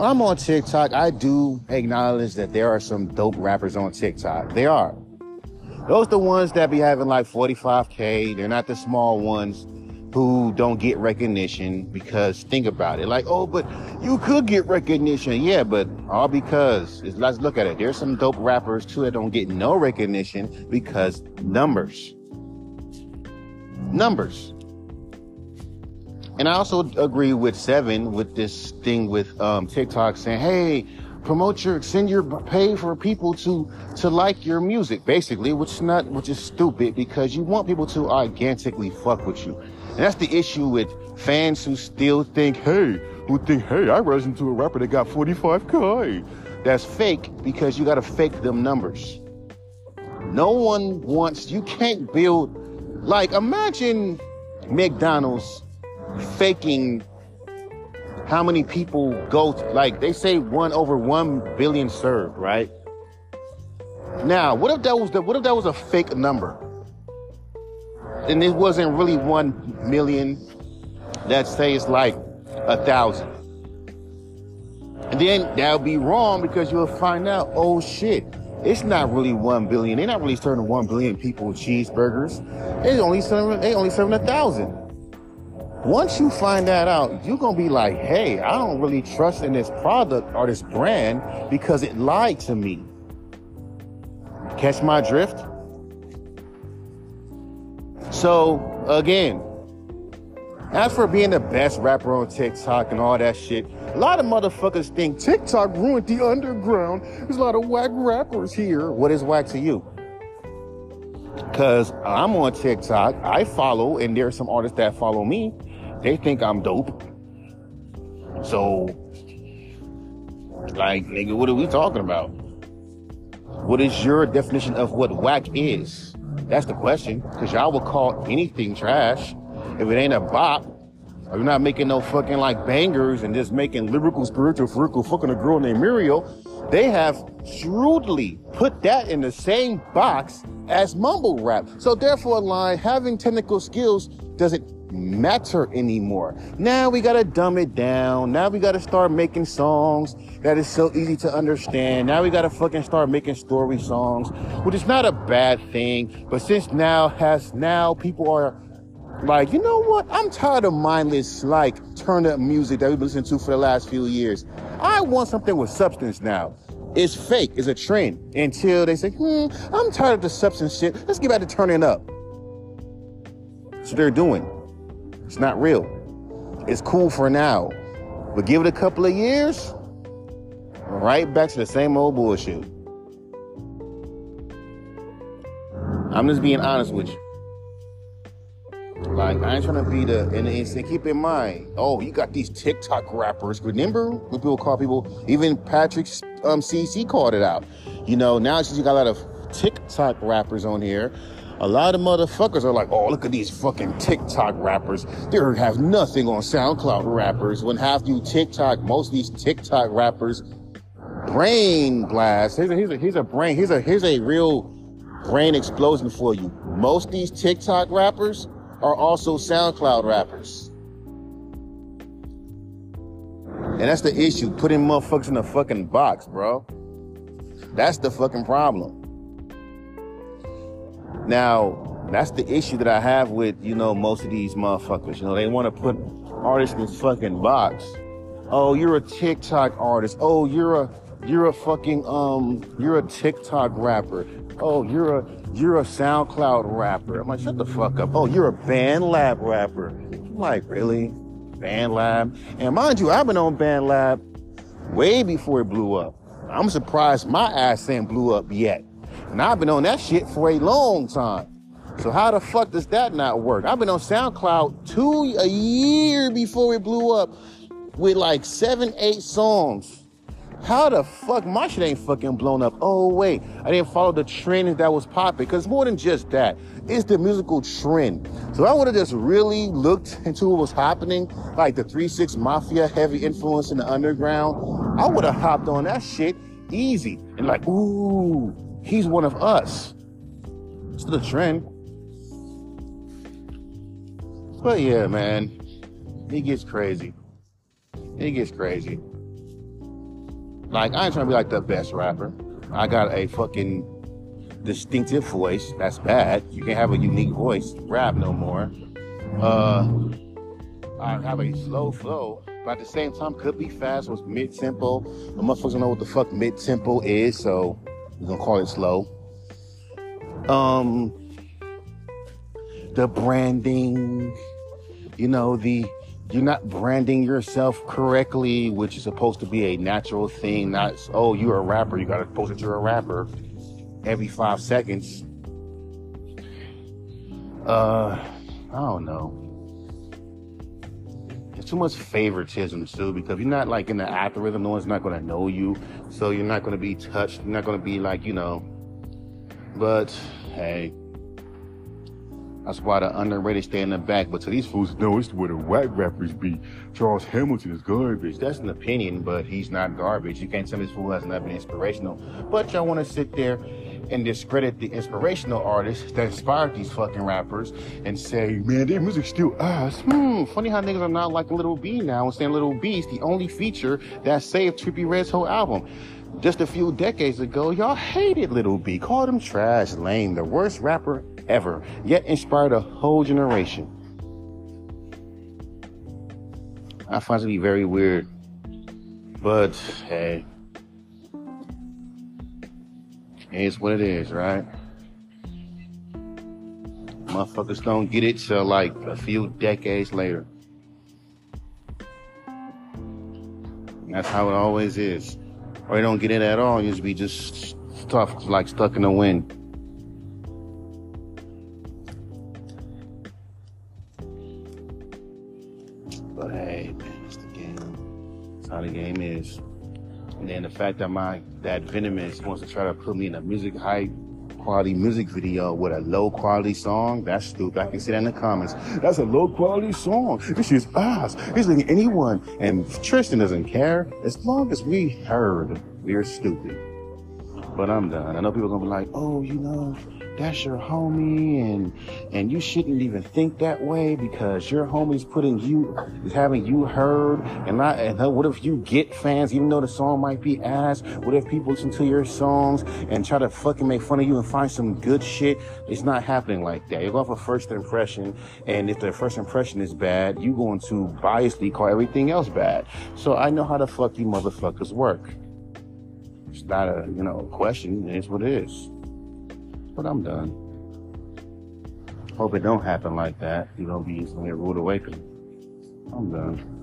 I'm on TikTok. I do acknowledge that there are some dope rappers on TikTok. They are. Those the ones that be having like 45k. They're not the small ones who don't get recognition because think about it. Like, oh, but you could get recognition. Yeah, but all because let's look at it. There's some dope rappers too that don't get no recognition because numbers. Numbers. And I also agree with Seven with this thing with um, TikTok saying, hey, promote your send your pay for people to to like your music basically which is not which is stupid because you want people to organically fuck with you. And that's the issue with fans who still think hey who think hey i listen to a rapper that got 45k that's fake because you got to fake them numbers. No one wants you can't build like imagine mcdonald's faking how many people go to, like they say one over one billion served, right? Now, what if that was the what if that was a fake number? And it wasn't really one million. Let's say it's like a thousand. And then that would be wrong because you'll find out, oh shit, it's not really one billion. They're not really serving one billion people with cheeseburgers. They only serving they only serving a thousand. Once you find that out, you're gonna be like, hey, I don't really trust in this product or this brand because it lied to me. Catch my drift? So again, as for being the best rapper on TikTok and all that shit, a lot of motherfuckers think TikTok ruined the underground. There's a lot of whack rappers here. What is whack to you? Because I'm on TikTok, I follow, and there are some artists that follow me they think I'm dope. So, like, nigga, what are we talking about? What is your definition of what whack is? That's the question. Because y'all will call anything trash if it ain't a bop. Or you're not making no fucking like bangers and just making lyrical, spiritual, lyrical, fucking a girl named Muriel. They have shrewdly put that in the same box as mumble rap. So therefore, line having technical skills doesn't matter anymore. Now we gotta dumb it down. Now we gotta start making songs that is so easy to understand. Now we gotta fucking start making story songs, which is not a bad thing. But since now has now people are like, you know what? I'm tired of mindless like turn up music that we've been listening to for the last few years. I want something with substance now. It's fake. It's a trend until they say, hmm, I'm tired of the substance shit. Let's get back to turning up. So they're doing. It's not real. It's cool for now. But give it a couple of years, right back to the same old bullshit. I'm just being honest with you. Like, I ain't trying to be the, and, and keep in mind, oh, you got these TikTok rappers. Remember what people call people, even Patrick um, CC called it out. You know, now since you got a lot of TikTok rappers on here, a lot of motherfuckers are like, oh, look at these fucking TikTok rappers. They have nothing on SoundCloud rappers. When half you TikTok, most of these TikTok rappers, brain blast. Here's a, here's a, here's a brain, here's a, here's a real brain explosion for you. Most of these TikTok rappers are also SoundCloud rappers. And that's the issue, putting motherfuckers in a fucking box, bro. That's the fucking problem. Now, that's the issue that I have with, you know, most of these motherfuckers. You know, they want to put artists in this fucking box. Oh, you're a TikTok artist. Oh, you're a you're a fucking um you're a TikTok rapper. Oh, you're a you're a SoundCloud rapper. I'm like, shut the fuck up. Oh, you're a BandLab rapper. I'm like, really? BandLab? And mind you, I've been on BandLab way before it blew up. I'm surprised my ass ain't blew up yet. And I've been on that shit for a long time. So how the fuck does that not work? I've been on SoundCloud two a year before it blew up with like seven, eight songs. How the fuck my shit ain't fucking blown up? Oh wait, I didn't follow the trend that was popping. Cause more than just that, it's the musical trend. So I would have just really looked into what was happening, like the 3-6 Mafia heavy influence in the underground. I would have hopped on that shit easy and like, ooh, He's one of us. It's the trend. But yeah, man, he gets crazy. He gets crazy. Like I ain't trying to be like the best rapper. I got a fucking distinctive voice. That's bad. You can't have a unique voice. Rap no more. Uh, I have a slow flow, but at the same time could be fast. Was mid tempo. The motherfuckers don't know what the fuck mid tempo is, so we're gonna call it slow. Um, the branding, you know, the you're not branding yourself correctly, which is supposed to be a natural thing. Not oh, you're a rapper. You gotta post that you're a rapper every five seconds. Uh, I don't know. Too much favoritism too, because you're not like in the algorithm. No one's not gonna know you, so you're not gonna be touched. You're not gonna be like you know. But hey, that's why the underrated stay in the back. But to these fools, no, it's where the whack rappers be. Charles Hamilton is garbage. That's an opinion, but he's not garbage. You can't tell this fool has not been inspirational. But y'all want to sit there and discredit the inspirational artists that inspired these fucking rappers and say, man, their music's still ass. Hmm, funny how niggas are not like Lil B now and saying Lil B's the only feature that saved Trippie Redd's whole album. Just a few decades ago, y'all hated Lil B, called him trash, lame, the worst rapper ever, yet inspired a whole generation. I find it to be very weird. But hey, it's what it is, right? Motherfuckers don't get it till like a few decades later. That's how it always is. Or you don't get it at all, you just be just stuck like stuck in the wind. The fact that my that Venomous wants to try to put me in a music high quality music video with a low quality song, that's stupid. I can see that in the comments. That's a low quality song. This is us. It's like anyone. And Tristan doesn't care. As long as we heard, we're stupid. But I'm done. I know people are gonna be like, oh, you know, that's your homie and and you shouldn't even think that way because your homie's putting you is having you heard. And not and what if you get fans even though the song might be ass? What if people listen to your songs and try to fucking make fun of you and find some good shit? It's not happening like that. You're going for first impression and if the first impression is bad you're going to biasly call everything else bad. So i know how the fuck you motherfuckers work it's not a you know question it's what it is but I'm done. Hope it don't happen like that. You don't be instantly a rude awakening. I'm done.